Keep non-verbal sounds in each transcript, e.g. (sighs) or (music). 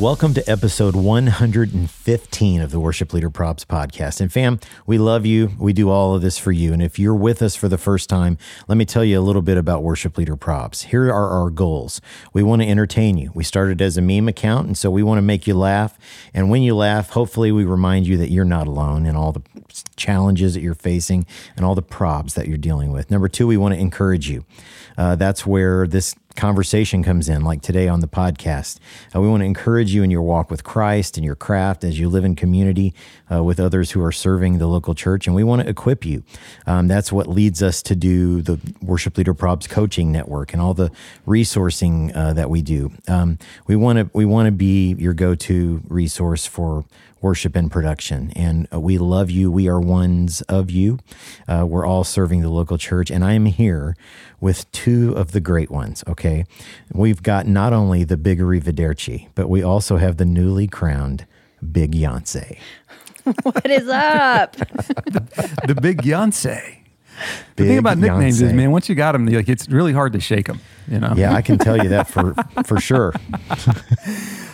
Welcome to episode 115 of the Worship Leader Probs podcast. And fam, we love you. We do all of this for you. And if you're with us for the first time, let me tell you a little bit about Worship Leader Probs. Here are our goals. We want to entertain you. We started as a meme account, and so we want to make you laugh. And when you laugh, hopefully we remind you that you're not alone in all the challenges that you're facing and all the probs that you're dealing with. Number two, we want to encourage you. Uh, that's where this conversation comes in, like today on the podcast. Uh, we want to encourage you in your walk with Christ and your craft as you live in community uh, with others who are serving the local church, and we want to equip you. Um, that's what leads us to do the Worship Leader Probs Coaching Network and all the resourcing uh, that we do. Um, we want to we want to be your go to resource for worship and production. And uh, we love you. We are ones of you. Uh, we're all serving the local church. And I am here with two of the great ones. Okay. We've got not only the big Arrivederci, but we also have the newly crowned Big Yonsei. (laughs) what is up? the, (laughs) the big Yonsei. The thing about nicknames is, man, once you got them, like it's really hard to shake them. You know. Yeah, I can tell you that (laughs) for for sure.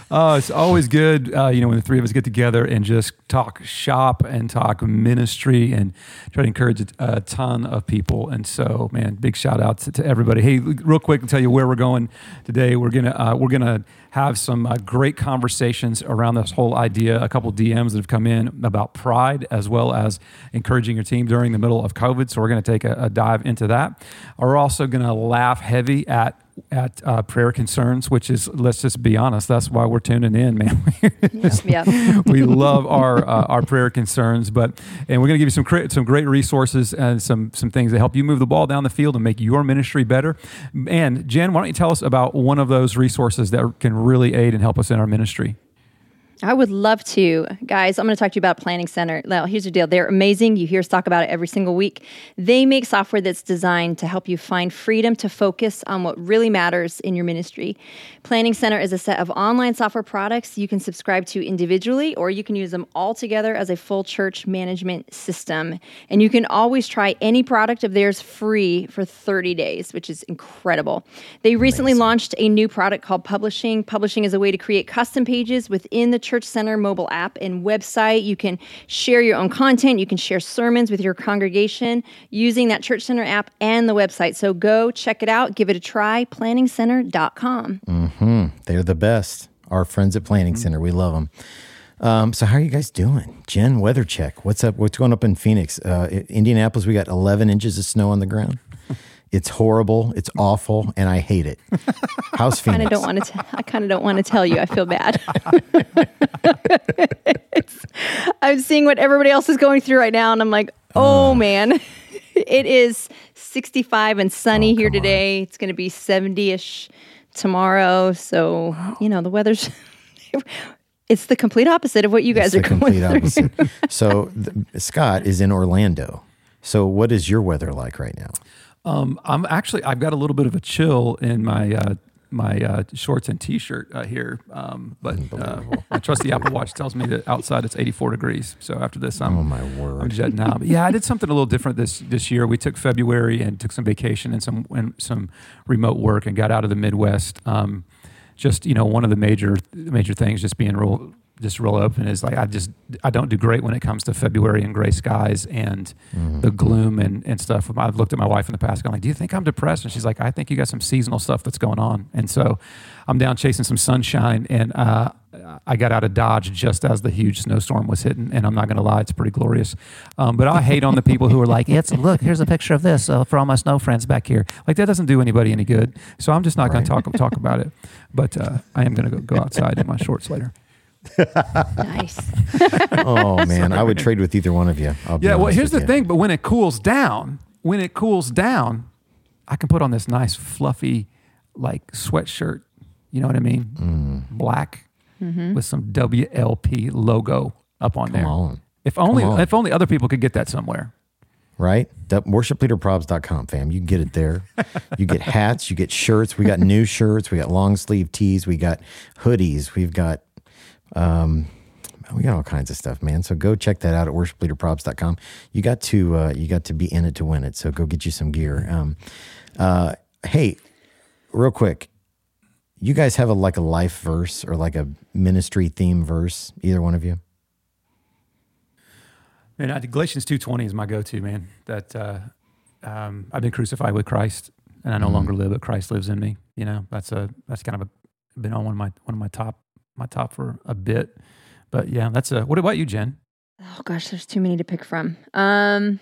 Oh, it's always good, uh, you know, when the three of us get together and just talk shop and talk ministry and try to encourage a, a ton of people. And so, man, big shout out to, to, everybody. Hey, real quick, to tell you where we're going today. We're gonna uh, we're gonna have some uh, great conversations around this whole idea. A couple DMs that have come in about pride as well as encouraging your team during the middle of COVID. So we're to take a, a dive into that. We're also to laugh heavy at at uh, prayer concerns, which is let's just be honest, that's why we're tuning in, man. yeah. (laughs) we love our uh, our prayer concerns, but and we're going to give you some some great resources and some some things that help you move the ball down the field and make your ministry better. And Jen, why don't you tell us about one of those resources that can really aid and help us in our ministry? I would love to. Guys, I'm going to talk to you about Planning Center. Now, here's the deal they're amazing. You hear us talk about it every single week. They make software that's designed to help you find freedom to focus on what really matters in your ministry. Planning Center is a set of online software products you can subscribe to individually, or you can use them all together as a full church management system. And you can always try any product of theirs free for 30 days, which is incredible. They recently amazing. launched a new product called Publishing. Publishing is a way to create custom pages within the Church Center mobile app and website. You can share your own content. You can share sermons with your congregation using that Church Center app and the website. So go check it out. Give it a try. PlanningCenter.com. Mm-hmm. They're the best. Our friends at Planning mm-hmm. Center. We love them. Um, so how are you guys doing? Jen, weather check. What's up? What's going up in Phoenix? Uh, Indianapolis, we got 11 inches of snow on the ground. It's horrible. It's awful, and I hate it. How's (laughs) Phoenix? I kind of don't want to. I kind of don't want to tell you. I feel bad. (laughs) I'm seeing what everybody else is going through right now, and I'm like, oh uh, man, (laughs) it is 65 and sunny oh, here today. On. It's going to be 70 ish tomorrow. So you know the weather's. it's the complete opposite of what you guys it's are going through. Opposite. so the, Scott is in Orlando. So what is your weather like right now? Um, I'm actually I've got a little bit of a chill in my uh, my uh, shorts and t-shirt uh, here, um, but uh, my trusty Apple Watch tells me that outside it's 84 degrees. So after this, I'm oh my word, I'm jetting out. But yeah, I did something a little different this this year. We took February and took some vacation and some and some remote work and got out of the Midwest. Um, just you know, one of the major major things just being real just roll open is like I just I don't do great when it comes to February and gray skies and mm-hmm. the gloom and, and stuff. I've looked at my wife in the past, going like, "Do you think I'm depressed?" And she's like, "I think you got some seasonal stuff that's going on." And so I'm down chasing some sunshine, and uh, I got out of Dodge just as the huge snowstorm was hitting. And I'm not going to lie, it's pretty glorious. Um, but I hate on the people who are like, "It's look, here's a picture of this uh, for all my snow friends back here." Like that doesn't do anybody any good. So I'm just not right. going to talk talk about it. But uh, I am going to go, go outside in my shorts later nice. (laughs) oh (laughs) man, I would trade with either one of you. yeah. Well, here's the you. thing. But when it cools down, when it cools down, I can put on this nice fluffy, like sweatshirt. You know what I mean? Mm. Black with some WLP logo up on Come there. on. If only on. if only other people could get that somewhere. right? Du- Worshipleaderprobs.com, fam. You can get it there. you get hats, you get shirts. We got new shirts. We got long sleeve tees. We got hoodies. We've got, um, we got all kinds of stuff, man. So go check that out at worshipleaderprobs.com. You got to, uh, you got to be in it to win it. So go get you some gear. Um, uh, hey, real quick, you guys have a like a life verse or like a ministry theme verse, either one of you? And I Galatians two twenty is my go to man. That uh, um, I've been crucified with Christ, and I no longer live, but Christ lives in me. You know, that's a that's kind of a been on one of my one of my top my top for a bit. But yeah, that's a. What about you, Jen? Oh gosh, there's too many to pick from. Um,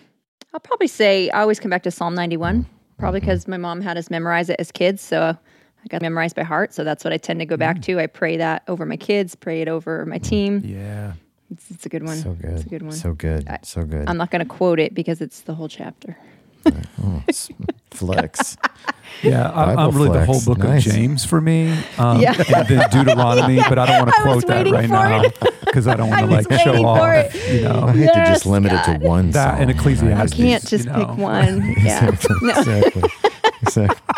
I'll probably say I always come back to Psalm 91, probably because my mom had us memorize it as kids, so I got memorized by heart. So that's what I tend to go back to. I pray that over my kids, pray it over my team. Yeah. It's, it's a good one. So good. It's a good one. So good. I- so good. I'm not going to quote it because it's the whole chapter. Oh, it's (laughs) flex. Yeah, I, Bible I'm really the whole book Nice. of James for me, um, Yeah. and then Deuteronomy. (laughs) But I don't want to I was quote that waiting right for now because (laughs) I don't want I to was like show off. for it. You I know hate to Yes, just limit it God. to one that and song. Ecclesiastes. I can't just you pick one. Yeah. exactly. Exactly. exactly.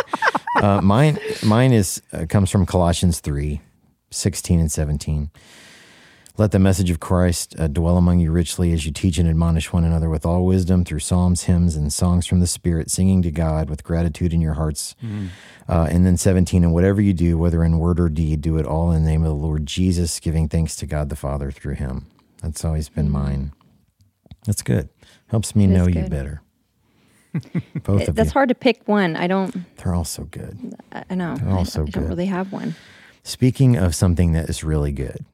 Uh, mine, mine is uh, comes from Colossians 3, 16 and 17. Let the message of Christ uh, dwell among you richly as you teach and admonish one another with all wisdom through psalms, hymns, and songs from the Spirit, singing to God with gratitude in your hearts. Uh, and then 17, and whatever you do, whether in word or deed, do it all in the name of the Lord Jesus, giving thanks to God the Father through him. That's always been mine. That's good. Helps me It is know you better. (laughs) Both It- of that's you. hard to pick one. I don't. They're all so good. I, I know. They're all I, so I don't good. really have one. Speaking of something that is really good,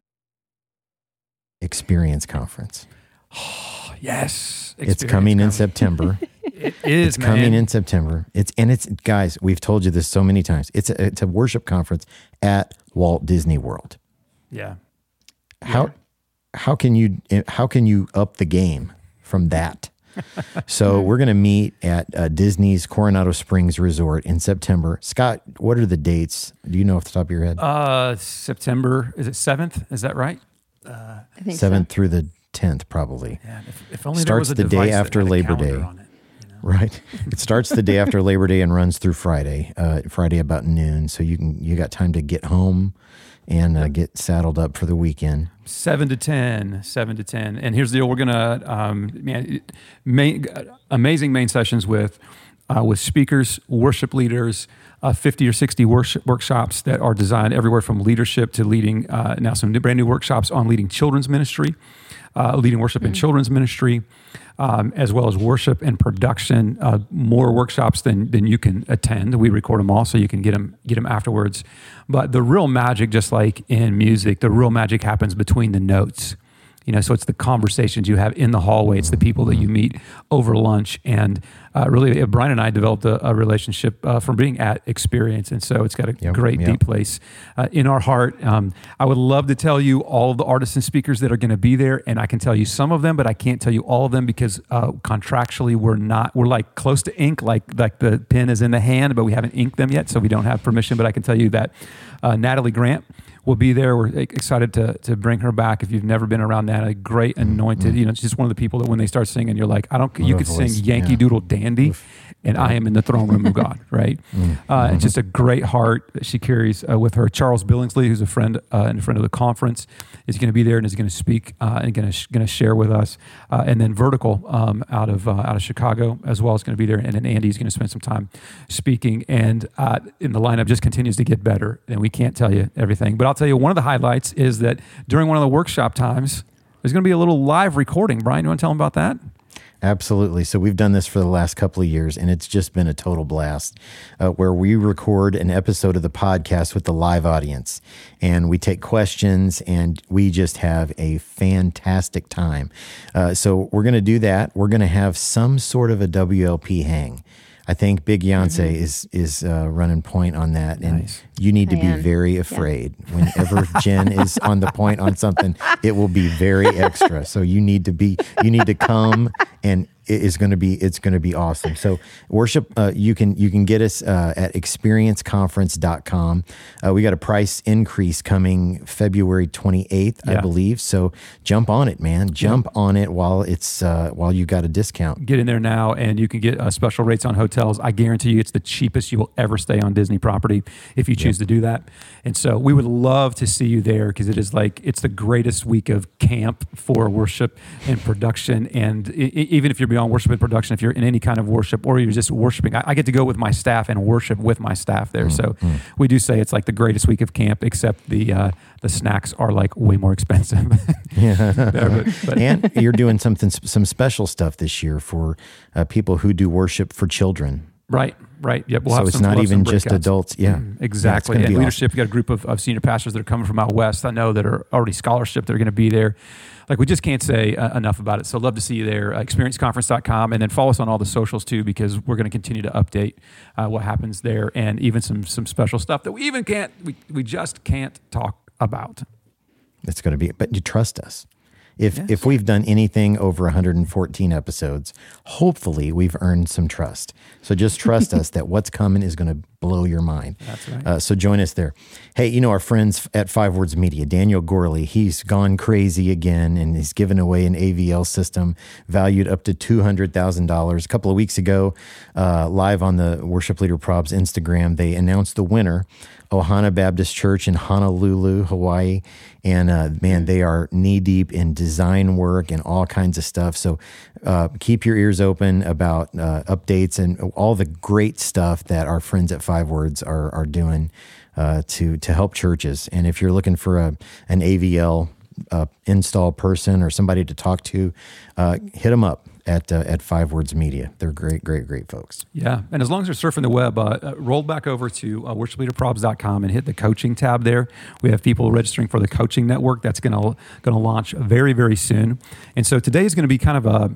Experience Conference. (sighs) Yes, it's coming in September. (laughs) It is it's coming in September. It's and it's guys. We've told you this so many times. It's a, it's a worship conference at Walt Disney World. Yeah. How how can you how can you up the game from that? (laughs) so we're going to meet at uh, Disney's Coronado Springs Resort in September. Scott, what are the dates? Do you know off the top of your head? Uh, September is it seventh? Is that right? I think Seventh through the tenth, probably. Yeah. If, if only there Starts was a the day after Labor Day. on it, you know? Right. (laughs) It starts the day after Labor Day and runs through Friday. Uh, Friday about noon, so you can you got time to get home and uh, get saddled up for the weekend. Seven to ten, seven to ten, and here's the deal: we're gonna, um, man, main, amazing main sessions with uh, with speakers, worship leaders, uh, fifty or sixty worship workshops that are designed everywhere from leadership to leading. Uh, now, some new, brand new workshops on leading children's ministry, uh, leading worship in children's ministry, um, as well as worship and production. Uh, more workshops than than you can attend. We record them all, so you can get them get them afterwards. But the real magic, just like in music, the real magic happens between the notes. You know, so it's the conversations you have in the hallway. It's the people that you meet over lunch, and uh, really, uh, Brian and I developed a, a relationship uh, from being at Experience, and so it's got a Yep, great yep. deep place uh, in our heart. Um, I would love to tell you all of the artists and speakers that are going to be there, and I can tell you some of them, but I can't tell you all of them because uh, contractually we're not. We're like close to ink, like like the pen is in the hand, but we haven't inked them yet, so we don't have permission. But I can tell you that uh, Natalie Grant will be there. We're excited to to bring her back. If you've never been around Natalie, great anointed. You know, she's just one of the people that when they start singing, you're like, I don't. you could voice, sing Yankee yeah. Doodle Dandy, and I am in the throne room of God. (laughs) Right. Uh, and just a great heart that she carries uh, with her. Charles Billingsley, who's a friend uh, and a friend of the conference, is going to be there and is going to speak uh, and going to sh- going to share with us. Uh, and then Vertical um, out of uh, out of Chicago as well is going to be there. And then Andy's going to spend some time speaking. And uh, in the lineup just continues to get better. And we can't tell you everything, but I'll tell you one of the highlights is that during one of the workshop times, there's going to be a little live recording. Brian, you want to tell them about that? Absolutely. So we've done this for the last couple of years, and it's just been a total blast. Uh, where we record an episode of the podcast with the live audience, and we take questions, and we just have a fantastic time. Uh, so we're going to do that. We're going to have some sort of a WLP hang. I think Big Yonsei is is uh, running point on that, and Nice. you need to I am. be very afraid whenever Jen is on the point on something. It will be very extra. So you need to be you need to come and it is going to be it's going to be awesome. So worship uh, you can you can get us uh, at experienceconference.com. Uh, we got a price increase coming February 28th, I believe. So jump on it, man. Jump on it while it's uh, while you got a discount. Get in there now, and you can get uh, special rates on hotels. I guarantee you, it's the cheapest you will ever stay on Disney property if you choose to do that. And so, we would love to see you there because it is like it's the greatest week of camp for worship and production. And even if you're beyond worship and production, if you're in any kind of worship or you're just worshiping, I, I get to go with my staff and worship with my staff there. So, we do say it's like the greatest week of camp, except the uh, the snacks are like way more expensive. (laughs) Yeah, (laughs) but- but- and you're doing something some special stuff this year for uh, people who do worship for children. Right, right. Yep. We'll So it's not even just adults. Yeah. Mm, Yeah, exactly. gonna and leadership, we got a group of, of senior pastors that are coming from out west. I know that are already scholarship that are going to be there. Like we just can't say uh, enough about it. So love to see you there. Uh, experienceconference.com and then follow us on all the socials too because we're going to continue to update uh, what happens there and even some some special stuff that we even can't we, we just can't talk about. It's going to be, but you trust us. If if we've done anything over 114 episodes, hopefully we've earned some trust. So just trust (laughs) us that what's coming is going to blow your mind. That's right. Uh, so join us there. Hey, you know our friends at Five Words Media, Daniel Gorley. He's gone crazy again, and he's given away an AVL system valued up to two hundred thousand dollars. A couple of weeks ago, uh, live on the Worship Leader Probs Instagram, they announced the winner. Ohana Baptist Church in Honolulu, Hawaii. And uh, man, they are knee deep in design work and all kinds of stuff. So uh, keep your ears open about uh, updates and all the great stuff that our friends at Five Words are, are doing uh, to, to help churches. And if you're looking for a, an AVL uh, install person or somebody to talk to, uh, hit them up at, uh, at Five Words Media. They're great, great, great folks. Yeah. And as long as you're surfing the web, roll back over to uh, worshipleaderprobs.com and hit the coaching tab there. We have people registering for the coaching network that's going to going to launch very, very soon. And so today is going to be kind of a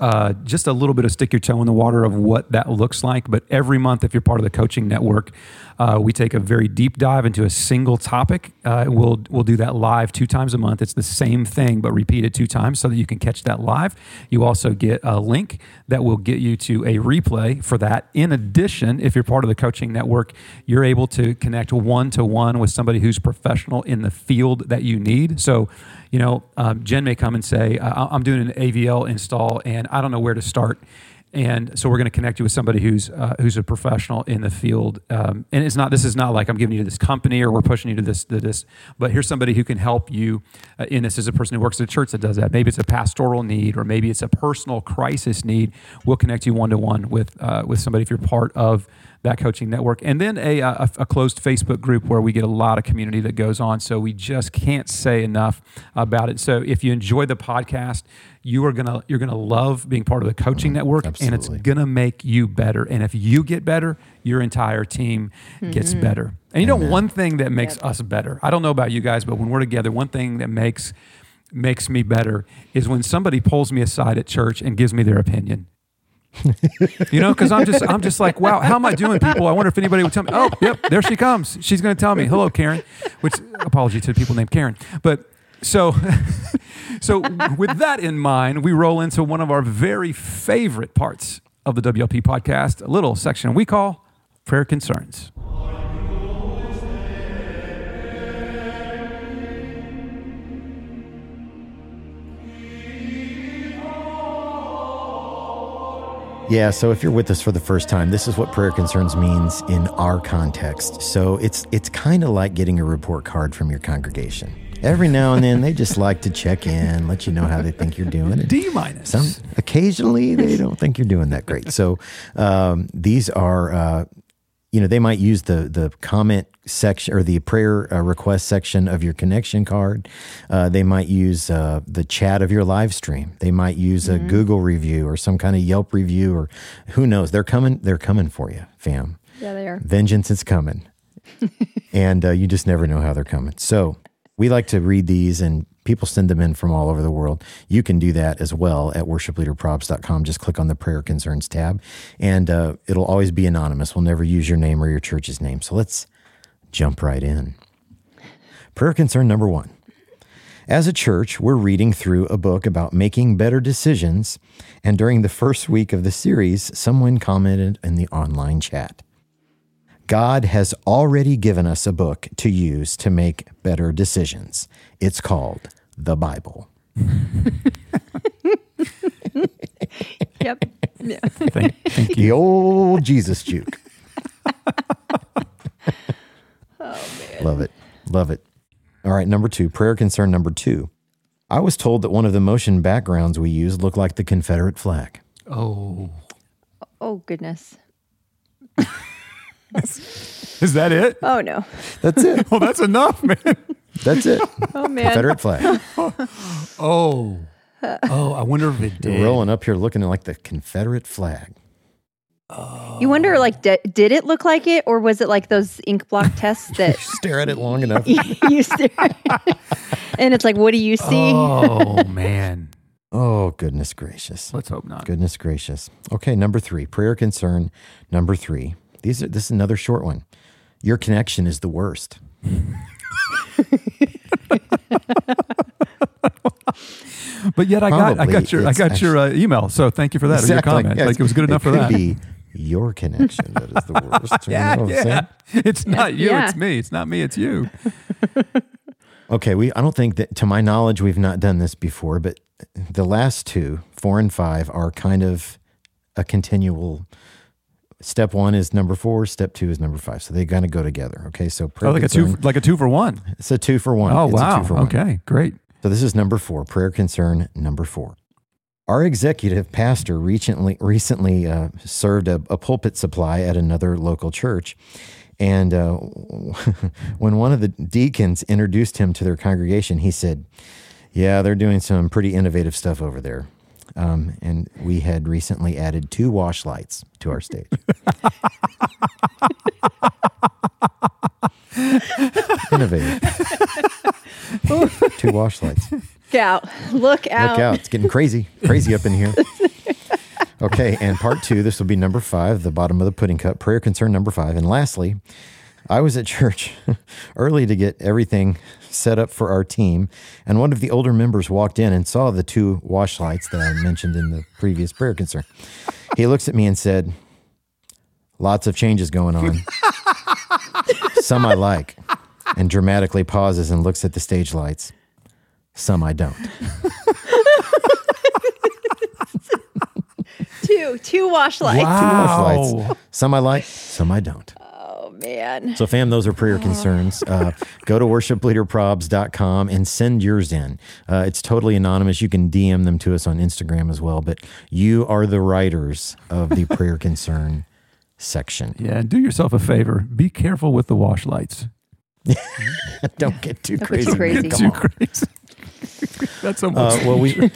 uh, just a little bit of stick your toe in the water of what that looks like. But every month, if you're part of the coaching network, uh, we take a very deep dive into a single topic. Uh, we'll we'll do that live two times a month. It's the same thing but repeated two times so that you can catch that live. You also get a link that will get you to a replay for that. In addition, if you're part of the coaching network, you're able to connect one to one with somebody who's professional in the field that you need. So you know, um, Jen may come and say, I'm doing an AVL install and I don't know where to start. And so we're going to connect you with somebody who's uh, who's a professional in the field. Um, and it's not this is not like I'm giving you to this company or we're pushing you to this to this. But here's somebody who can help you uh, in this. Is a person who works at a church that does that. Maybe it's a pastoral need or maybe it's a personal crisis need. We'll connect you one to one with uh, with somebody if you're part of that coaching network, and then a, a, a closed Facebook group where we get a lot of community that goes on. So we just can't say enough about it. So if you enjoy the podcast, you are gonna you're gonna love being part of the coaching mm-hmm. network, and it's gonna make you better. And if you get better, your entire team gets mm-hmm. better. And you know, one thing that makes us better. I don't know about you guys, but when we're together, one thing that makes makes me better is when somebody pulls me aside at church and gives me their opinion. (laughs) you know, because I'm just I'm just like, wow, how am I doing, people? I wonder if anybody would tell me. Oh, yep, there she comes. She's going to tell me, hello, Karen. Which apology to the people named Karen, but so (laughs) so with that in mind, we roll into one of our very favorite parts of the WLP podcast, a little section we call prayer concerns. Yeah, so if you're with us for the first time, this is what prayer concerns means in our context. So it's it's kind of like getting a report card from your congregation. Every now and then they just like to check in, let you know how they think you're doing. D minus. Some occasionally they don't think you're doing that great. So um, these are, uh, you know, they might use the the comment section or the prayer uh, request section of your connection card. Uh, they might use uh, the chat of your live stream. They might use a Google review or some kind of Yelp review or who knows. They're coming. They're coming for you, fam. Yeah, they are. Vengeance is coming. (laughs) and uh, you just never know how they're coming. So we like to read these and people send them in from all over the world. You can do that as well at worshipleaderprobs.com. Just click on the prayer concerns tab and uh, it'll always be anonymous. We'll never use your name or your church's name. So let's jump right in. Prayer concern number one. As a church, we're reading through a book about making better decisions. And during the first week of the series, someone commented in the online chat God has already given us a book to use to make better decisions. It's called the Bible. (laughs) Yep. Yeah. (laughs) Thank, thank you. The old Jesus juke. (laughs) Oh, man. Love it. Love it. All right, number two, prayer concern number two. I was told that one of the motion backgrounds we use looked like the Confederate flag. Oh, Oh goodness. is that it? Oh no. That's it. Well, that's enough, man. That's it. (laughs) Oh man. Confederate flag. (laughs) Oh, oh, I wonder if it You're did. rolling up here looking like the Confederate flag. Oh. You wonder, like, di- did it look like it, or was it like those ink block (laughs) tests that Stare at it long enough. you stare? and it's like, what do you see? Oh man, Oh, goodness gracious. let's hope not. Goodness gracious. Okay, number three, prayer concern. Number three. These are this is another short one. Your connection is the worst. (laughs) But yet, I got, I got your, I it's got your uh, email. So thank you for that. Or your comment. Yeah, like it was good enough it for could that. Be your connection that is the worst. You yeah, (laughs) know what I'm yeah. It's not you. Yeah. It's me. It's not me. It's you. (laughs) Okay, we I don't think that to my knowledge we've not done this before, but the last two, four and five, are kind of a continual. Step one is number four. Step two is number five. So they kind of go together. Okay, so prayer Oh, like a two, concern- like a two for one. It's a two for one. Oh It's a wow. two for one. Okay, great. So this is number four, prayer concern number four. Our executive pastor recently recently uh, served a, a pulpit supply at another local church, and uh, (laughs) when one of the deacons introduced him to their congregation, he said, "Yeah, they're doing some pretty innovative stuff over there." Um, and we had recently added two wash lights to our stage. (laughs) Innovative. two wash lights. Look out! Look out! Look out. It's getting crazy. Crazy up in here. (laughs) Okay, and part two, this will be number five, the bottom of the pudding cup, prayer concern number five. And lastly, I was at church (laughs) early to get everything set up for our team, and one of the older members walked in and saw the two wash lights that I mentioned in the previous prayer concern. He looks at me and said, Lots of changes going on. Some I like. And dramatically pauses and looks at the stage lights. Some I don't. Two, two wash lights. Wow. Wash lights. Some I like, some I don't. Oh man. So, fam, those are prayer concerns. Uh, (laughs) go to worshipleaderprobs.com and send yours in. Uh, it's totally anonymous. You can DM them to us on Instagram as well. But you are the writers of the (laughs) prayer concern section. Yeah, and do yourself a favor. Be careful with the wash lights. (laughs) Don't get too Don't crazy. too Too crazy. That's almost. Uh, well, we (laughs)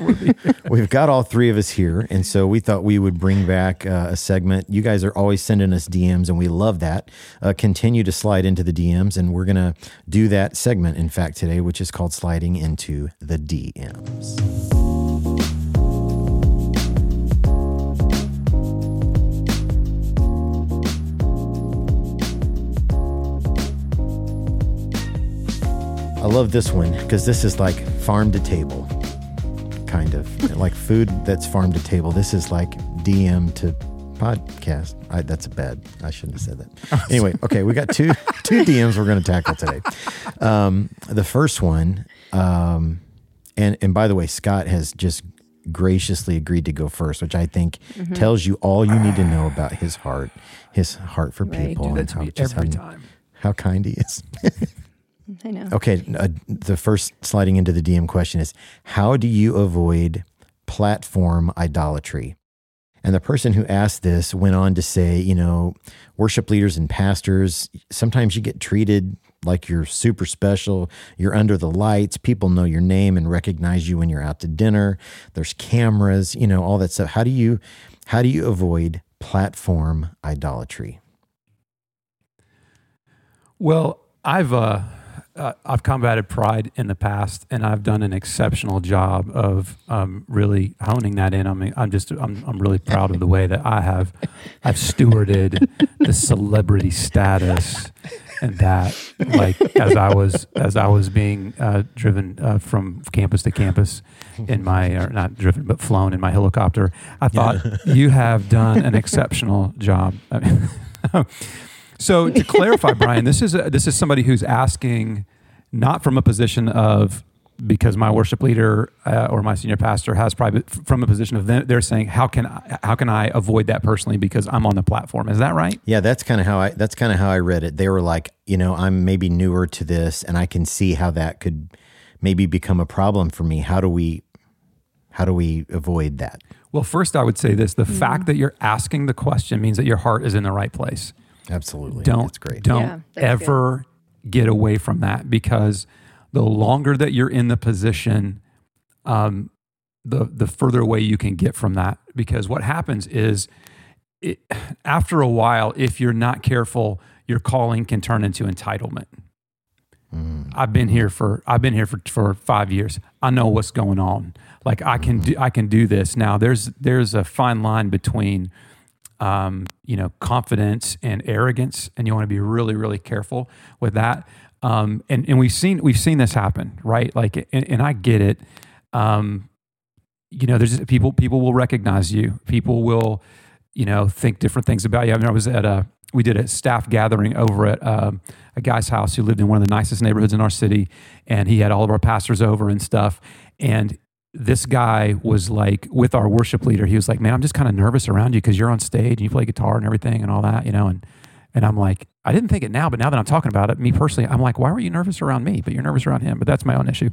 (laughs) we've got all three of us here, and so we thought we would bring back uh, a segment. You guys are always sending us DMs, and we love that. Uh, continue to slide into the DMs, and we're gonna do that segment. In fact, today, which is called sliding into the DMs. I love this one because this is like farm to table, kind of (laughs) like food that's farm to table. This is like DM to podcast. I, that's a bad. I shouldn't have said that. (laughs) Anyway, okay, we got two two DMs we're going to tackle today. Um, the first one, um, and and by the way, Scott has just graciously agreed to go first, which I think tells you all you need to know about his heart, his heart for Right. people, and how every how, time. how kind he is. (laughs) I know. Okay, uh, the first sliding into the DM question is how do you avoid platform idolatry? And the person who asked this went on to say, you know, worship leaders and pastors, sometimes you get treated like you're super special. You're under the lights. People know your name and recognize you when you're out to dinner. There's cameras, you know, all that stuff. How do you how do you avoid platform idolatry? Well, I've uh, uh, I've combated pride in the past, and I've done an exceptional job of um, really honing that in. I mean, I'm just I'm I'm really proud of the way that I have I've stewarded the celebrity status and that like as I was as I was being uh, driven uh, from campus to campus in my or not driven but flown in my helicopter, I thought you have done an exceptional job. I mean, so to (laughs) clarify, Brian, this is a, this is somebody who's asking not from a position of because my worship leader uh, or my senior pastor has private from a position of them, they're saying how can I, how can I avoid that personally because I'm on the platform is that right Yeah, that's kind of how I that's kind of how I read it. They were like, you know, I'm maybe newer to this and I can see how that could maybe become a problem for me. How do we how do we avoid that? well first I would say this the fact that you're asking the question means that your heart is in the right place Absolutely. don't That's great. don't Yeah, that's ever get away from that because the longer that you're in the position um, the the further away you can get from that because what happens is it, after a while if you're not careful your calling can turn into entitlement I've been here for I've been here for, for five years. I know what's going on. Like I can do I can do this now. There's there's a fine line between um, you know confidence and arrogance, and you want to be really really careful with that. Um, and and we've seen we've seen this happen, right? Like, and, and I get it. Um, you know, there's people people will recognize you. People will, you know, think different things about you. I mean, I was at a we did a staff gathering over at um, a guy's house who lived in one of the nicest neighborhoods in our city, and he had all of our pastors over and stuff. And this guy was like with our worship leader. He was like, "Man, I'm just kind of nervous around you because you're on stage and you play guitar and everything and all that, you know." And and I'm like, I didn't think it now, but now that I'm talking about it, me personally, I'm like, why were you nervous around me? But you're nervous around him. But that's my own issue.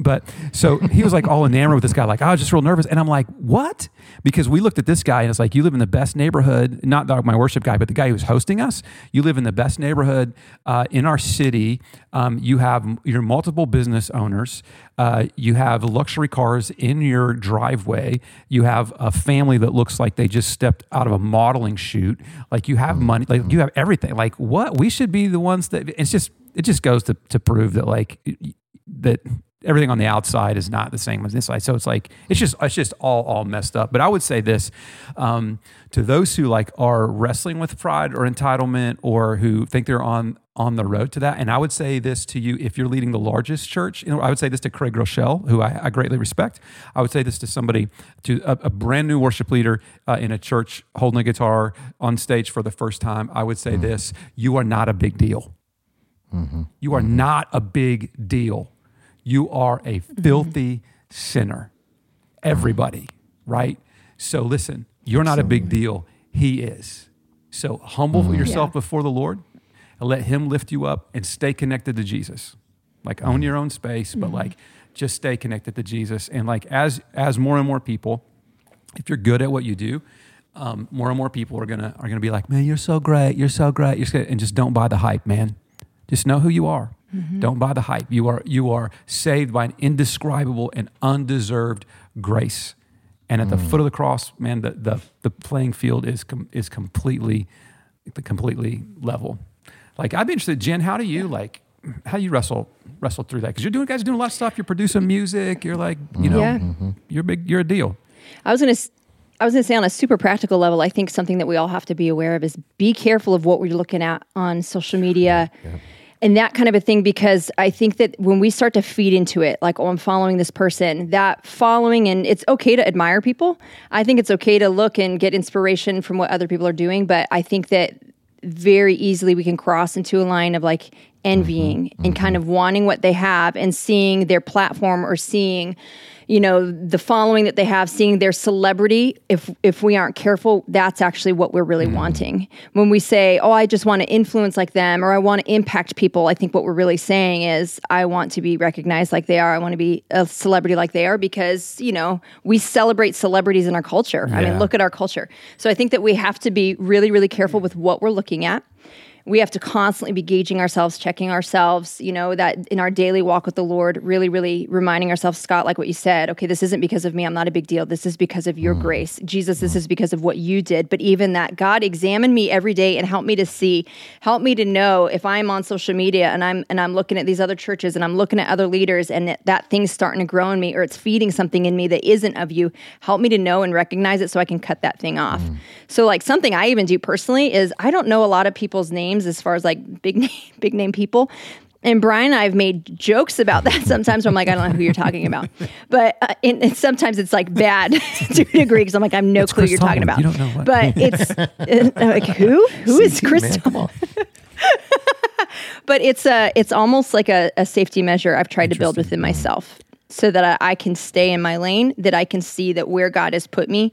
But so he was like all enamored with this guy, like, I was just real nervous. And I'm like, what? Because we looked at this guy and it's like, you live in the best neighborhood, not my worship guy, but the guy who's hosting us. You live in the best neighborhood uh, in our city. Um, you have your multiple business owners. Uh, you have luxury cars in your driveway. You have a family that looks like they just stepped out of a modeling shoot. Like you have money, like you have everything. Like what? We should be the ones that it's just, it just goes to, to prove that like that everything on the outside is not the same as inside. So it's like, it's just, it's just all, all messed up. But I would say this um, to those who like are wrestling with pride or entitlement or who think they're on, on the road to that. And I would say this to you if you're leading the largest church. You know, I would say this to Craig Groeschel, who I, I greatly respect. I would say this to somebody, to a, a brand new worship leader uh, in a church holding a guitar on stage for the first time. I would say mm-hmm. this: you are not a big deal. Mm-hmm. You are mm-hmm. not a big deal. You are a filthy sinner. Everybody, right? So listen, you're not a big deal. He is. So humble yourself Yeah. before the Lord let Him lift you up and stay connected to Jesus. Like own mm-hmm. your own space, but mm-hmm. like just stay connected to Jesus. And like as as more and more people, if you're good at what you do, um, more and more people are gonna are gonna be like, man, you're so great, you're so great, you're so and just don't buy the hype, man. Just know who you are. Mm-hmm. Don't buy the hype. You are you are saved by an indescribable and undeserved grace. And at the mm. foot of the cross, man, the the, the playing field is com- is completely completely level. Like I'd be interested, Jen. How do you like? How do you wrestle wrestle through that? Because you're doing guys are doing a lot of stuff. You're producing mm-hmm. music. You're like you know Yeah. Mm-hmm. you're big. You're a deal. I was going to. I was going to say on a super practical level, I think something that we all have to be aware of is be careful of what we're looking at on social media and that kind of a thing because I think that when we start to feed into it, like, oh, I'm following this person, that following, and it's okay to admire people. I think it's okay to look and get inspiration from what other people are doing, but I think that very easily we can cross into a line of like envying mm-hmm. and kind mm-hmm. of wanting what they have and seeing their platform or seeing you know the following that they have seeing their celebrity if if we aren't careful that's actually what we're really mm. wanting. When we say oh i just want to influence like them or i want to impact people i think what we're really saying is i want to be recognized like they are. I want to be a celebrity like they are because you know we celebrate celebrities in our culture. I mean look at our culture. So i think that we have to be really really careful with what we're looking at we have to constantly be gauging ourselves, checking ourselves, you know, that in our daily walk with the Lord, really, really reminding ourselves, Scott, like what you said, okay, this isn't because of me. I'm not a big deal. This is because of your mm. grace. Jesus, this mm. is because of what you did. But even that, God, examine me every day and help me to see, help me to know if I'm on social media and I'm and I'm looking at these other churches and I'm looking at other leaders and that, that thing's starting to grow in me or it's feeding something in me that isn't of you. Help me to know and recognize it so I can cut that thing off. Mm. So like something I even do personally is I don't know a lot of people's names names as far as like big name, (laughs) big name people. And Brian and I have made jokes about that (laughs) sometimes. I'm like, I don't know who you're talking about, but uh, and, and sometimes it's like bad (laughs) to a degree because I'm like, I have no clue Chris you're talking Tomlin. about. You don't know what. But it's uh, like who? Who is CT, Chris? man, come on. but it's a it's almost like a, a safety measure I've tried to build within myself so that I, I can stay in my lane, that I can see that where God has put me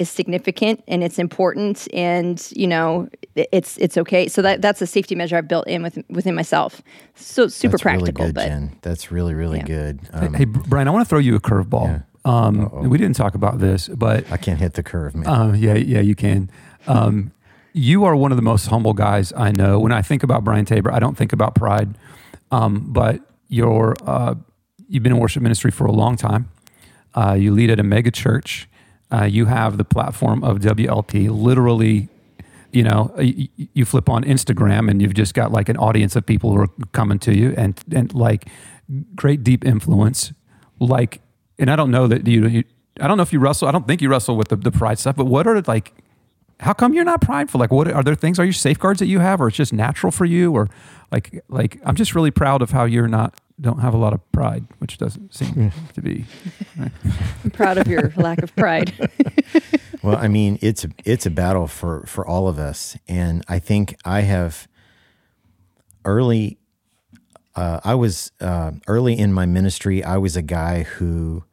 is significant and it's important and you know it's it's okay. So that that's a safety measure I've built in with within myself. So super That's practical, really good, but Jen. That's really, really Yeah. good. Um, hey, Brian, I want to throw you a curveball. Um, we didn't talk about this, but I can't hit the curve, man. Uh, yeah, yeah, you can. Um, you are one of the most humble guys I know. When I think about Brian Tabor, I don't think about pride, um, but you're uh, you've been in worship ministry for a long time. Uh, you lead at a mega church. Uh, you have the platform of WLP. Literally, you know, you, flip on Instagram and you've just got like an audience of people who are coming to you, and and like great deep influence. Like, and I don't know that you. you I don't know if you wrestle. I don't think you wrestle with the, the pride stuff. But what are like? How come you're not prideful? Like, what are there things? Are you safeguards that you have, or it's just natural for you, or like like I'm just really proud of how you're not don't have a lot of pride, which doesn't seem to be. (laughs) I'm proud of your (laughs) lack of pride. (laughs) well, I mean, it's a, it's a battle for for all of us, and I think I have early. Uh, I was uh, early in my ministry. I was a guy who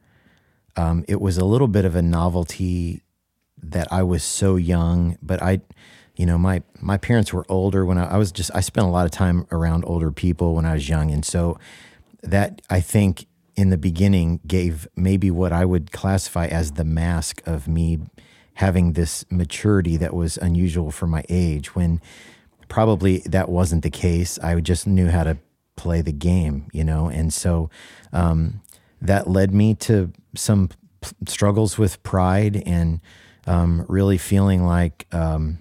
um, it was a little bit of a novelty that I was so young, but I, you know, my my parents were older when I, I was just I spent a lot of time around older people when I was young, and so that I think in the beginning gave maybe what I would classify as the mask of me having this maturity that was unusual for my age when probably that wasn't the case. I just knew how to play the game, you know, and so um, that led me to some p- struggles with pride and um, really feeling like, um,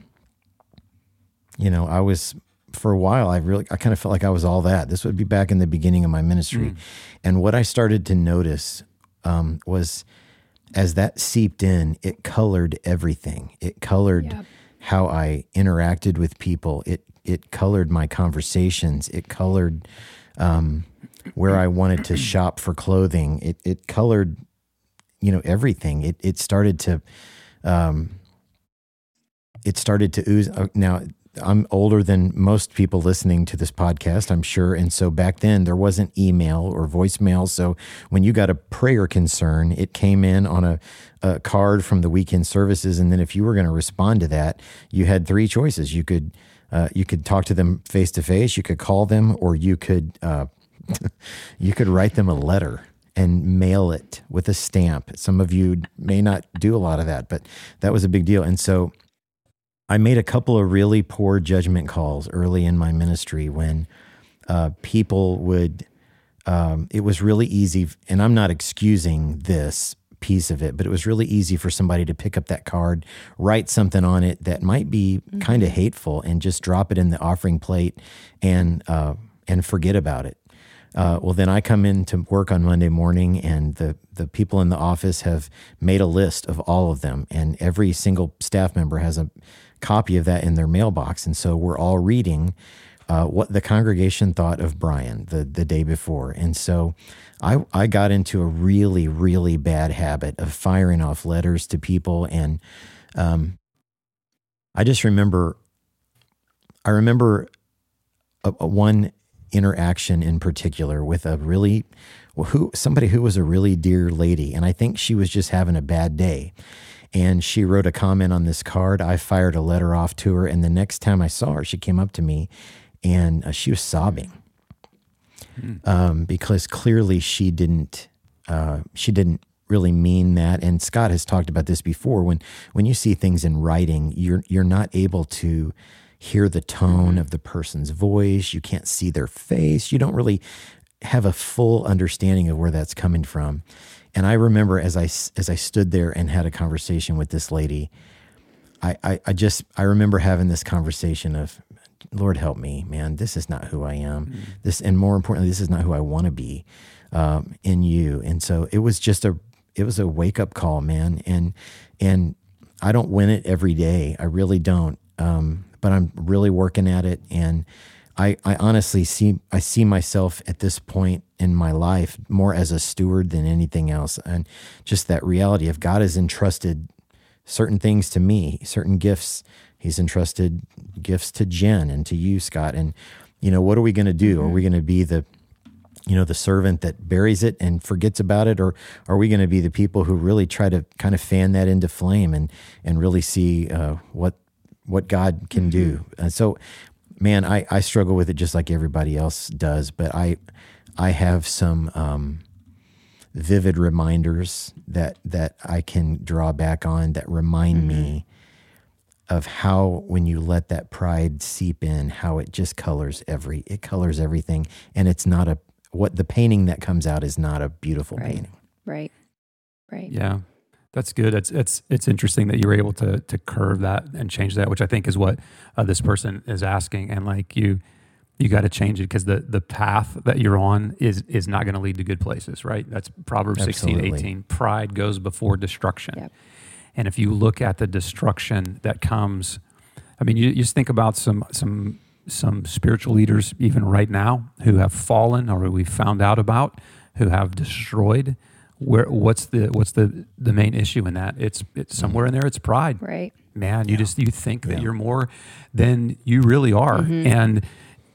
you know, I was for a while. I really, I kind of felt like I was all that. This would be back in the beginning of my ministry, and what I started to notice um, was as that seeped in, it colored everything. It colored how I interacted with people. It it colored my conversations. It colored um, where I wanted to (clears throat) shop for clothing. It it colored, you know, everything. It it started to, um, it started to ooze. uh, Now I'm older than most people listening to this podcast, I'm sure. And so back then there wasn't email or voicemail. So when you got a prayer concern, it came in on a, a card from the weekend services. And then if you were going to respond to that, you had three choices. You could, uh, you could talk to them face to face, you could call them, or you could, uh, (laughs) you could write them a letter and mail it with a stamp. Some of you may not do a lot of that, but that was a big deal. And so I made a couple of really poor judgment calls early in my ministry when uh, people would. Um, it was really easy, and I'm not excusing this piece of it, but it was really easy for somebody to pick up that card, write something on it that might be kind of hateful, and just drop it in the offering plate and uh, and forget about it. Uh, well, then I come in to work on Monday morning, and the the people in the office have made a list of all of them, and every single staff member has a copy of that in their mailbox, and so we're all reading uh, what the congregation thought of Brian the the day before, and so I I got into a really really bad habit of firing off letters to people, and um, I just remember I remember a, a one interaction in particular with a really who somebody who was a really dear lady. And I think she was just having a bad day and she wrote a comment on this card. I fired a letter off to her and the next time I saw her she came up to me and uh, she was sobbing. Um, because clearly she didn't uh, she didn't really mean that and Scott has talked about this before. When when you see things in writing you're you're not able to hear the tone of the person's voice. You can't see their face. You don't really have a full understanding of where that's coming from and I remember as I as I stood there and had a conversation with this lady I, I, I just I remember having this conversation of Lord help me, man. This is not who I am. This and more importantly, this is not who I want to be um, in you. And so it was just a it was a wake up call, man. And and I don't win it every day. I really don't. Um, but I'm really working at it. And I, I honestly see I see myself at this point in my life more as a steward than anything else, and just that reality of God has entrusted certain things to me, certain gifts. He's entrusted gifts to Jen and to you, Scott. And you know, what are we going to do? Are we going to be the you know the servant that buries it and forgets about it or are we going to be the people who really try to kind of fan that into flame and and really see uh, what what god can do and so man I, I struggle with it just like everybody else does but i i have some um, vivid reminders that that i can draw back on that remind me of how when you let that pride seep in how it just colors every it colors everything and it's not a what the painting that comes out is not a beautiful Right. painting Right. Right. Yeah, that's good. It's it's it's interesting that you were able to to curve that and change that, which I think is what uh, this person is asking. And like you, you got to change it because the the path that you're on is is not going to lead to good places, right? That's Proverbs 16, 18. Pride goes before destruction. Yep. And if you look at the destruction that comes, I mean, you, you just think about some some some spiritual leaders even right now who have fallen or who we found out about who have destroyed. Where what's the what's the the main issue in that? It's it's mm-hmm. somewhere in there. It's pride Right. man you just you think that Yeah. you're more than you really are mm-hmm. and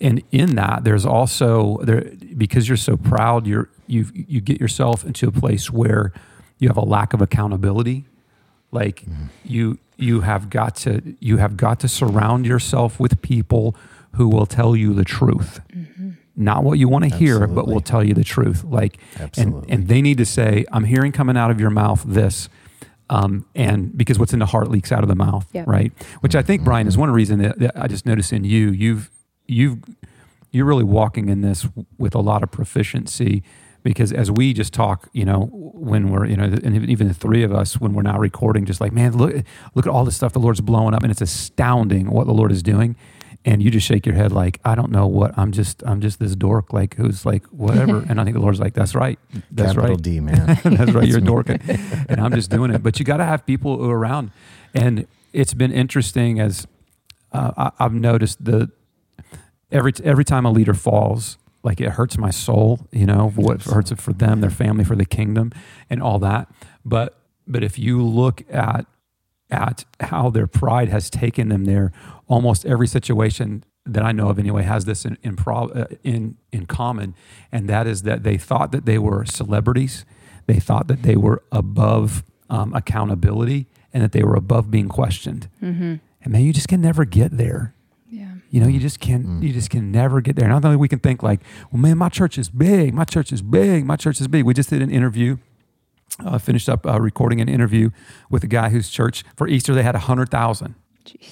and in that there's also there because you're so proud you're you you get yourself into a place where you have a lack of accountability like mm-hmm. you you have got to you have got to surround yourself with people who will tell you the truth not what you want to hear but Absolutely. will tell you the truth like and Absolutely. and they need to say i'm hearing coming out of your mouth this um, and because what's in the heart leaks out of the mouth, Yeah. right? Which I think, Brian, is one reason that, that I just noticed in you. You've you've you're really walking in this with a lot of proficiency because as we just talk, you know, when we're you know, and even the three of us when we're now recording, just like man, look look at all this stuff the Lord's blowing up, and it's astounding what the Lord is doing. And you just shake your head like I don't know what I'm just I'm just this dork like who's like whatever, (laughs) and I think the Lord's like that's right, that's capital right, d (laughs) man that's right. You're a dork, (laughs) and I'm just doing it. But you got to have people who are around, and it's been interesting as uh, I, I've noticed the every every time a leader falls, like it hurts my soul. You know what hurts it for them, their family, for the kingdom, and all that. But but if you look at at how their pride has taken them there, almost every situation that I know of anyway has this in in, pro, uh, in in common, and that is that they thought that they were celebrities, they thought that they were above um, accountability, and that they were above being questioned. Mm-hmm. And man, you just can never get there. Yeah. You know, you just can you just can never get there. Not only we can think like, well, man, my church is big, my church is big, my church is big. We just did an interview, uh, finished up uh, recording an interview with a guy whose church for Easter they had a hundred thousand,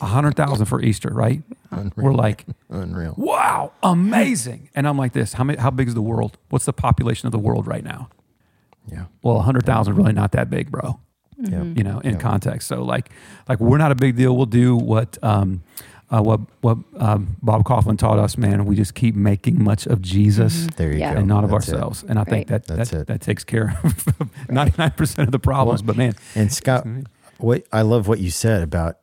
a hundred thousand for Easter, right? Unreal. We're like, unreal wow, amazing. And I'm like this, how many, how big is the world? What's the population of the world right now? yeah Well, a hundred thousand really not that big, bro yeah you know, in Yeah. context. So like, like we're not a big deal. We'll do what, um, uh, what, what um, Bob Coughlin taught us, man. We just keep making much of Jesus there you Yeah. go and not of That's it. ourselves. And I think Right. that That's that, that takes care of (laughs) ninety nine percent of the problems. Well, but man, And Scott, what I love what you said about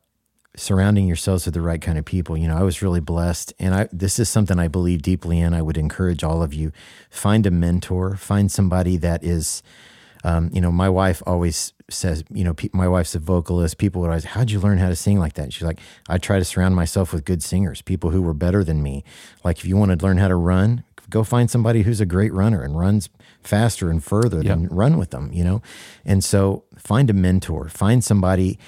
surrounding yourselves with the right kind of people. You know, I was really blessed, and I this is something I believe deeply in. I would encourage all of you find a mentor, find somebody that is. Um, you know, my wife always says, you know, pe- my wife's a vocalist. People would always, how'd you learn how to sing like that? And she's like, I try to surround myself with good singers, people who were better than me. Like, if you want to learn how to run, go find somebody who's a great runner and runs faster and further Yep. than run with them, you know? And so find a mentor, find somebody,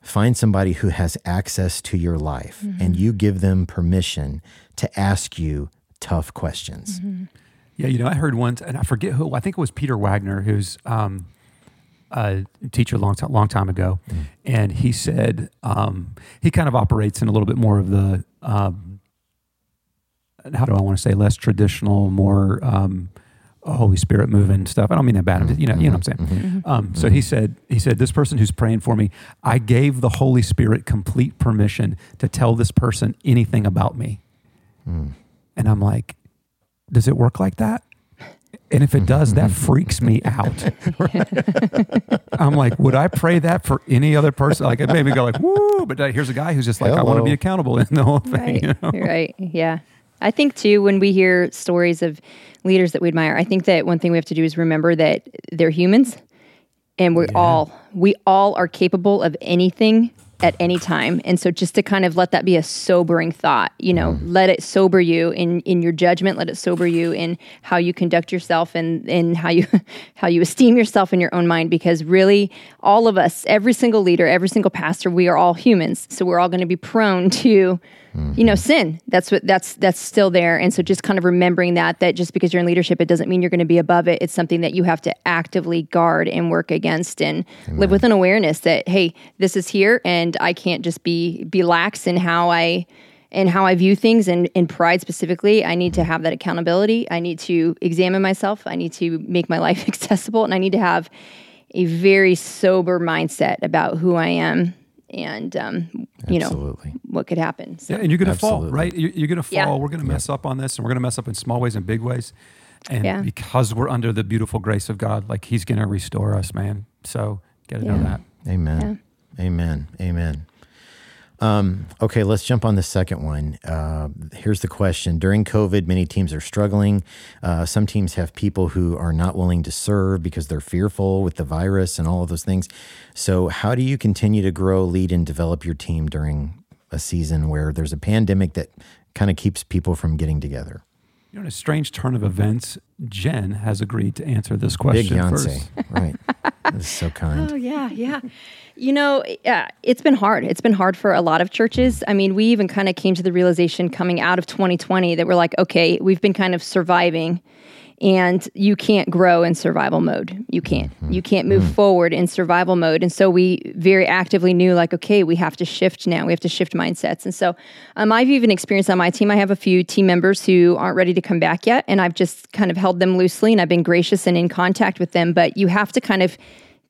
find somebody who has access to your life and you give them permission to ask you tough questions. Yeah, you know, I heard once, and I forget who. I think it was Peter Wagner, who's um, a teacher a long time, long time ago, and he said um, he kind of operates in a little bit more of the um, how do I want to say less traditional, more um, Holy Spirit moving stuff. I don't mean that bad. Just, you know, you know what I'm saying. Um, so he said, he said, this person who's praying for me, I gave the Holy Spirit complete permission to tell this person anything about me. And I'm like, does it work like that? And if it does, that freaks me out. (laughs) I'm like, would I pray that for any other person? Like, it made me go like, woo! But uh, here's a guy who's just like, I want to be accountable in the whole thing. Right. You know? Right. Yeah. I think too, when we hear stories of leaders that we admire, I think that one thing we have to do is remember that they're humans and we all, we all are capable of anything at any time. And so just to kind of let that be a sobering thought, you know, mm-hmm. let it sober you in, in your judgment, let it sober you in how you conduct yourself and, and how you, (laughs) how you esteem yourself in your own mind, because really all of us, every single leader, every single pastor, we are all humans. So we're all going to be prone (laughs) to, Mm. you know, sin. That's what that's that's still there. And so just kind of remembering that that just because you're in leadership, it doesn't mean you're going to be above it. It's something that you have to actively guard and work against and live with an awareness that, hey, this is here and I can't just be be lax in how I and how I view things and in pride specifically, I need to have that accountability. I need to examine myself. I need to make my (laughs) life accessible and I need to have a very sober mindset about who I am and um, you know what could happen. So, Yeah, and you're going to fall, right? You're, you're going to fall. Yeah. We're going to mess up on this, and we're going to mess up in small ways and big ways. And Yeah. because we're under the beautiful grace of God, like He's going to restore us, man. So got to know Yeah. that. Amen. Amen. Amen. Um, okay, let's jump on the second one. Uh, here's the question. During COVID, many teams are struggling. Uh, some teams have people who are not willing to serve because they're fearful with the virus and all of those things. So, how do you continue to grow, lead, and develop your team during a season where there's a pandemic that kind of keeps people from getting together? You know, in a strange turn of events, Jen has agreed to answer this question Big question Beyonce. first. (laughs) Right. That's so kind. Oh yeah, yeah. You know, yeah, it's been hard. It's been hard for a lot of churches. I mean, we even kind of came to the realization coming out of 2020 that we're like, okay, we've been kind of surviving and you can't grow in survival mode. You can't. You can't move forward in survival mode. And so we very actively knew like, okay, we have to shift now. We have to shift mindsets. And so um, I've even experienced on my team, I have a few team members who aren't ready to come back yet. And I've just kind of held them loosely and I've been gracious and in contact with them. But you have to kind of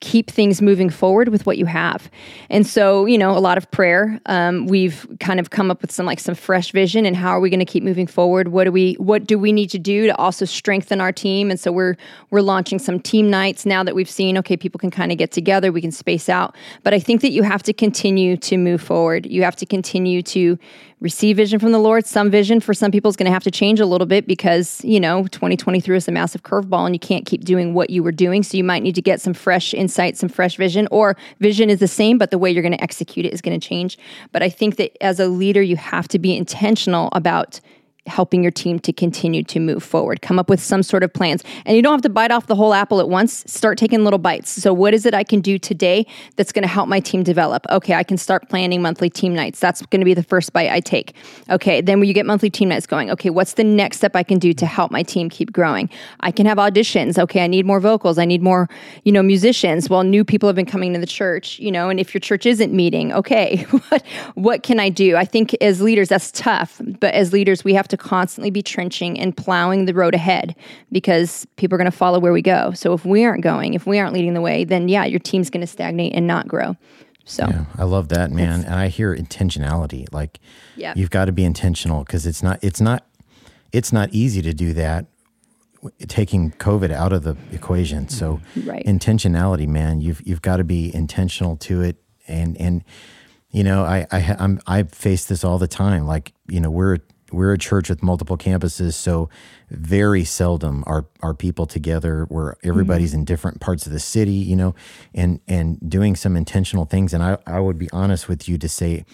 keep things moving forward with what you have. And so, you know, a lot of prayer. Um, we've kind of come up with some like some fresh vision and how are we going to keep moving forward? What do we what do we need to do to also strengthen our team? And so we're we're launching some team nights now that we've seen okay, people can kind of get together, we can space out. But I think that you have to continue to move forward. You have to continue to receive vision from the Lord. Some vision for some people is going to have to change a little bit because, you know, 2020 threw us a massive curveball and you can't keep doing what you were doing. So you might need to get some fresh insight, some fresh vision, or vision is the same, but the way you're going to execute it is going to change. But I think that as a leader, you have to be intentional about helping your team to continue to move forward. Come up with some sort of plans. And you don't have to bite off the whole apple at once. Start taking little bites. So what is it I can do today that's going to help my team develop? Okay, I can start planning monthly team nights. That's going to be the first bite I take. Okay, then when you get monthly team nights going, okay, what's the next step I can do to help my team keep growing? I can have auditions. Okay, I need more vocals. I need more, you know, musicians. Well, new people have been coming to the church, you know, and if your church isn't meeting, okay, (laughs) what what can I do? I think as leaders that's tough, but as leaders we have to constantly be trenching and plowing the road ahead because people are going to follow where we go. So if we aren't going, if we aren't leading the way, then yeah, your team's going to stagnate and not grow. So Yeah, I love that, man. And I hear intentionality. Like Yeah. you've got to be intentional because it's not it's not it's not easy to do that taking COVID out of the equation. So mm-hmm. Right. intentionality, man, you've you've got to be intentional to it and and you know, I I I'm I face this all the time. Like, you know, we're we're a church with multiple campuses, so very seldom are are people together where everybody's in different parts of the city, you know, and and doing some intentional things. And I I would be honest with you to say,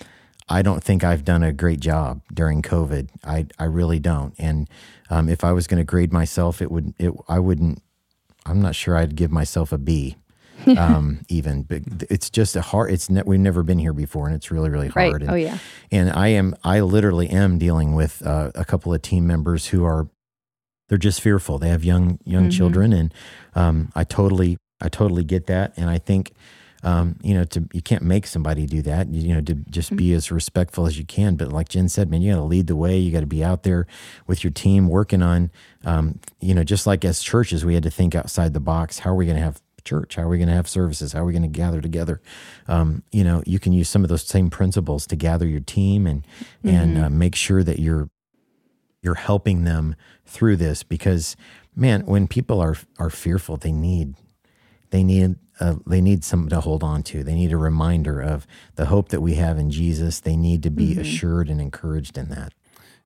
I don't think I've done a great job during COVID. I I really don't. And um, if I was going to grade myself, it would it I wouldn't. I'm not sure I'd give myself a B. (laughs) um, even, but it's just a hard. It's ne- we've never been here before, and it's really, really Right. hard. And, Oh, yeah. and I am, I literally am dealing with uh, a couple of team members who are, they're just fearful. They have young, young children, and um, I totally, I totally get that. And I think, um, you know, to you can't make somebody do that. You, you know, to just be as respectful as you can. But like Jen said, man, you got to lead the way. You got to be out there with your team working on, um, you know, just like as churches, we had to think outside the box. How are we going to have church? How are we going to have services? How are we going to gather together? Um, you know, you can use some of those same principles to gather your team and and uh, make sure that you're you're helping them through this because man, when people are are fearful, they need they need uh, they need something to hold on to. They need a reminder of the hope that we have in Jesus. They need to be assured and encouraged in that.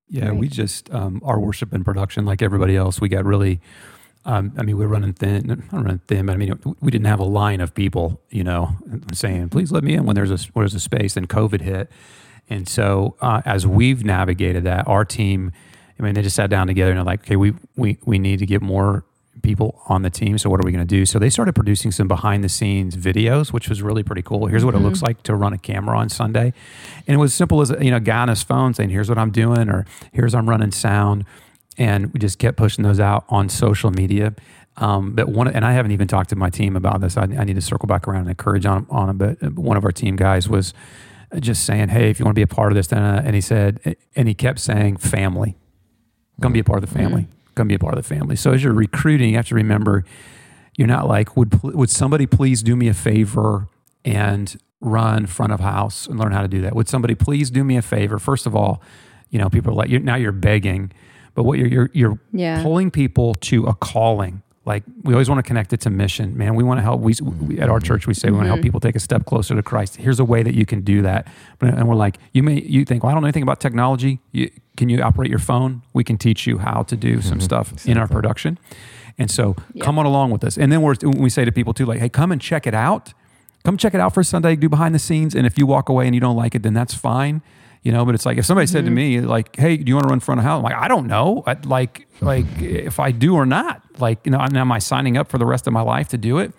Yeah, we just um, our worship and production, like everybody else, we got really. Um, I mean, we're running thin. Not running thin, but I mean, we didn't have a line of people, you know, saying, "Please let me in" when there's a when there's a space. And COVID hit, and so uh, as we've navigated that, our team, I mean, they just sat down together and they're like, "Okay, we we we need to get more people on the team. So what are we going to do?" So they started producing some behind the scenes videos, which was really pretty cool. Here's what it looks like to run a camera on Sunday, and it was simple as you know, guy on his phone saying, "Here's what I'm doing," or "Here's I'm running sound." And we just kept pushing those out on social media. Um, but one, and I haven't even talked to my team about this. I, I need to circle back around and encourage on on them. But one of our team guys was just saying, "Hey, if you want to be a part of this," then, uh, and he said, and he kept saying, "Family, come be a part of the family, come be a part of the family." So as you're recruiting, you have to remember, you're not like, "Would would somebody please do me a favor and run front of house and learn how to do that?" Would somebody please do me a favor? First of all, you know, people are like, you're, now you're begging. But what you're you're, you're Yeah. pulling people to a calling. Like we always want to connect it to mission, man. We want to help. We, we at our church we say we want to help mm-hmm. people take a step closer to Christ. Here's a way that you can do that. But, and we're like, you may you think, well, I don't know anything about technology. You, can you operate your phone? We can teach you how to do some mm-hmm. stuff in our production. And so come on along with us. And then we're, we say to people too, like, hey, come and check it out. Come check it out for Sunday. Do behind the scenes. And if you walk away and you don't like it, then that's fine you know but it's like if somebody said to mm-hmm. me like hey do you want to run front of house? I'm like i don't know. I, like like if i do or not like you know am i signing up for the rest of my life to do it?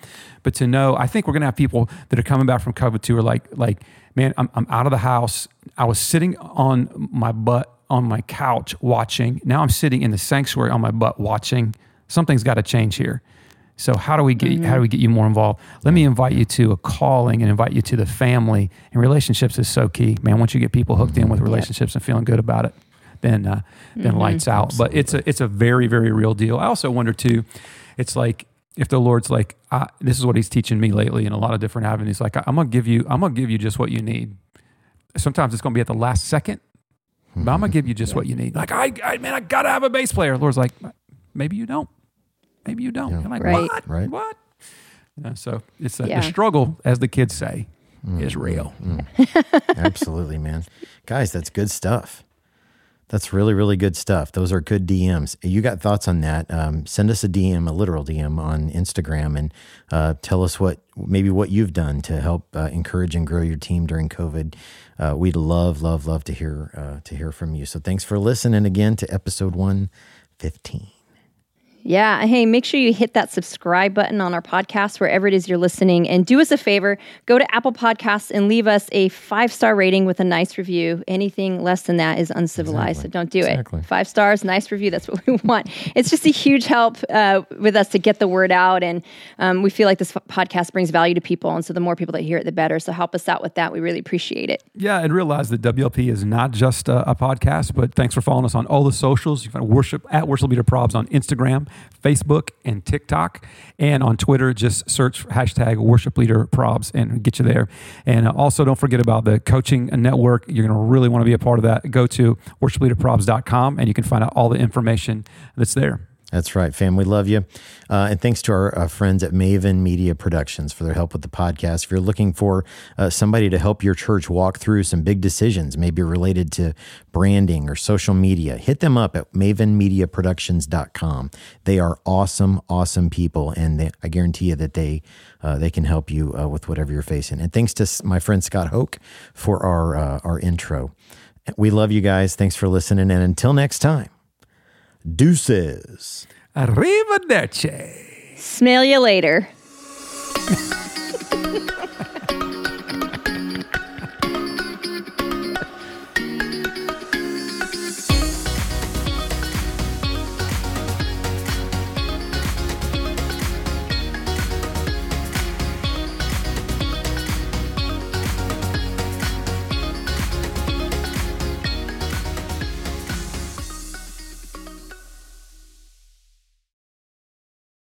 But to know i think we're going to have people that are coming back from covid too are like like man I'm, I'm out of the house. I was sitting on my butt on my couch watching. Now i'm sitting in the sanctuary on my butt watching. Something's got to change here so how do we get how do we get you more involved? Let me invite you to a calling and invite you to the family. And relationships is so key, man. Once you get people hooked in with relationships and feeling good about it, then uh, then lights out. But it's a it's a very very real deal. I also wonder too. It's like if the Lord's like, I, this is what He's teaching me lately in a lot of different avenues. Like I'm gonna give you I'm gonna give you just what you need. Sometimes it's gonna be at the last second, but I'm gonna give you just (laughs) what you need. Like I, I man, I gotta have a bass player. Lord's like, maybe you don't. Maybe you don't. Yeah. You're like, Right. what? Right. What? You know, so it's a, Yeah. the struggle, as the kids say, is real. (laughs) Absolutely, man. Guys, that's good stuff. That's really, really good stuff. Those are good DMs. You got thoughts on that? Um, send us a DM, a literal DM on Instagram, and uh, tell us what maybe what you've done to help uh, encourage and grow your team during COVID. Uh, we'd love, love, love to hear uh, to hear from you. So thanks for listening again to episode one fifteen. Yeah. Hey, make sure you hit that subscribe button on our podcast, wherever it is you're listening. And do us a favor go to Apple Podcasts and leave us a five star rating with a nice review. Anything less than that is uncivilized. So don't do Exactly. it. Five stars, nice review. That's what (laughs) we want. It's just a huge help uh, with us to get the word out. And um, we feel like this podcast brings value to people. And so the more people that hear it, the better. So help us out with that. We really appreciate it. Yeah, and realize that WLP is not just a, a podcast, but thanks for following us on all the socials. You can find worship at Worship Leader Probs on Instagram, Facebook, and TikTok. And on Twitter, just search hashtag Worship Leader Probs and get you there. And uh, also, don't forget about the coaching network. You're going to really want to be a part of that. Go to worshipleaderprobs.com and you can find out all the information that's there. That's right, fam. We love you. Uh, and thanks to our uh, friends at Maven Media Productions for their help with the podcast. If you're looking for uh, somebody to help your church walk through some big decisions, maybe related to branding or social media, hit them up at mavenmediaproductions.com. They are awesome, awesome people. And they, I guarantee you that they, uh, they can help you uh, with whatever you're facing. And thanks to my friend Scott Hoke for our, uh, our intro. We love you guys. Thanks for listening. And until next time. Deuces. Arrivederci. Smell you later. (laughs)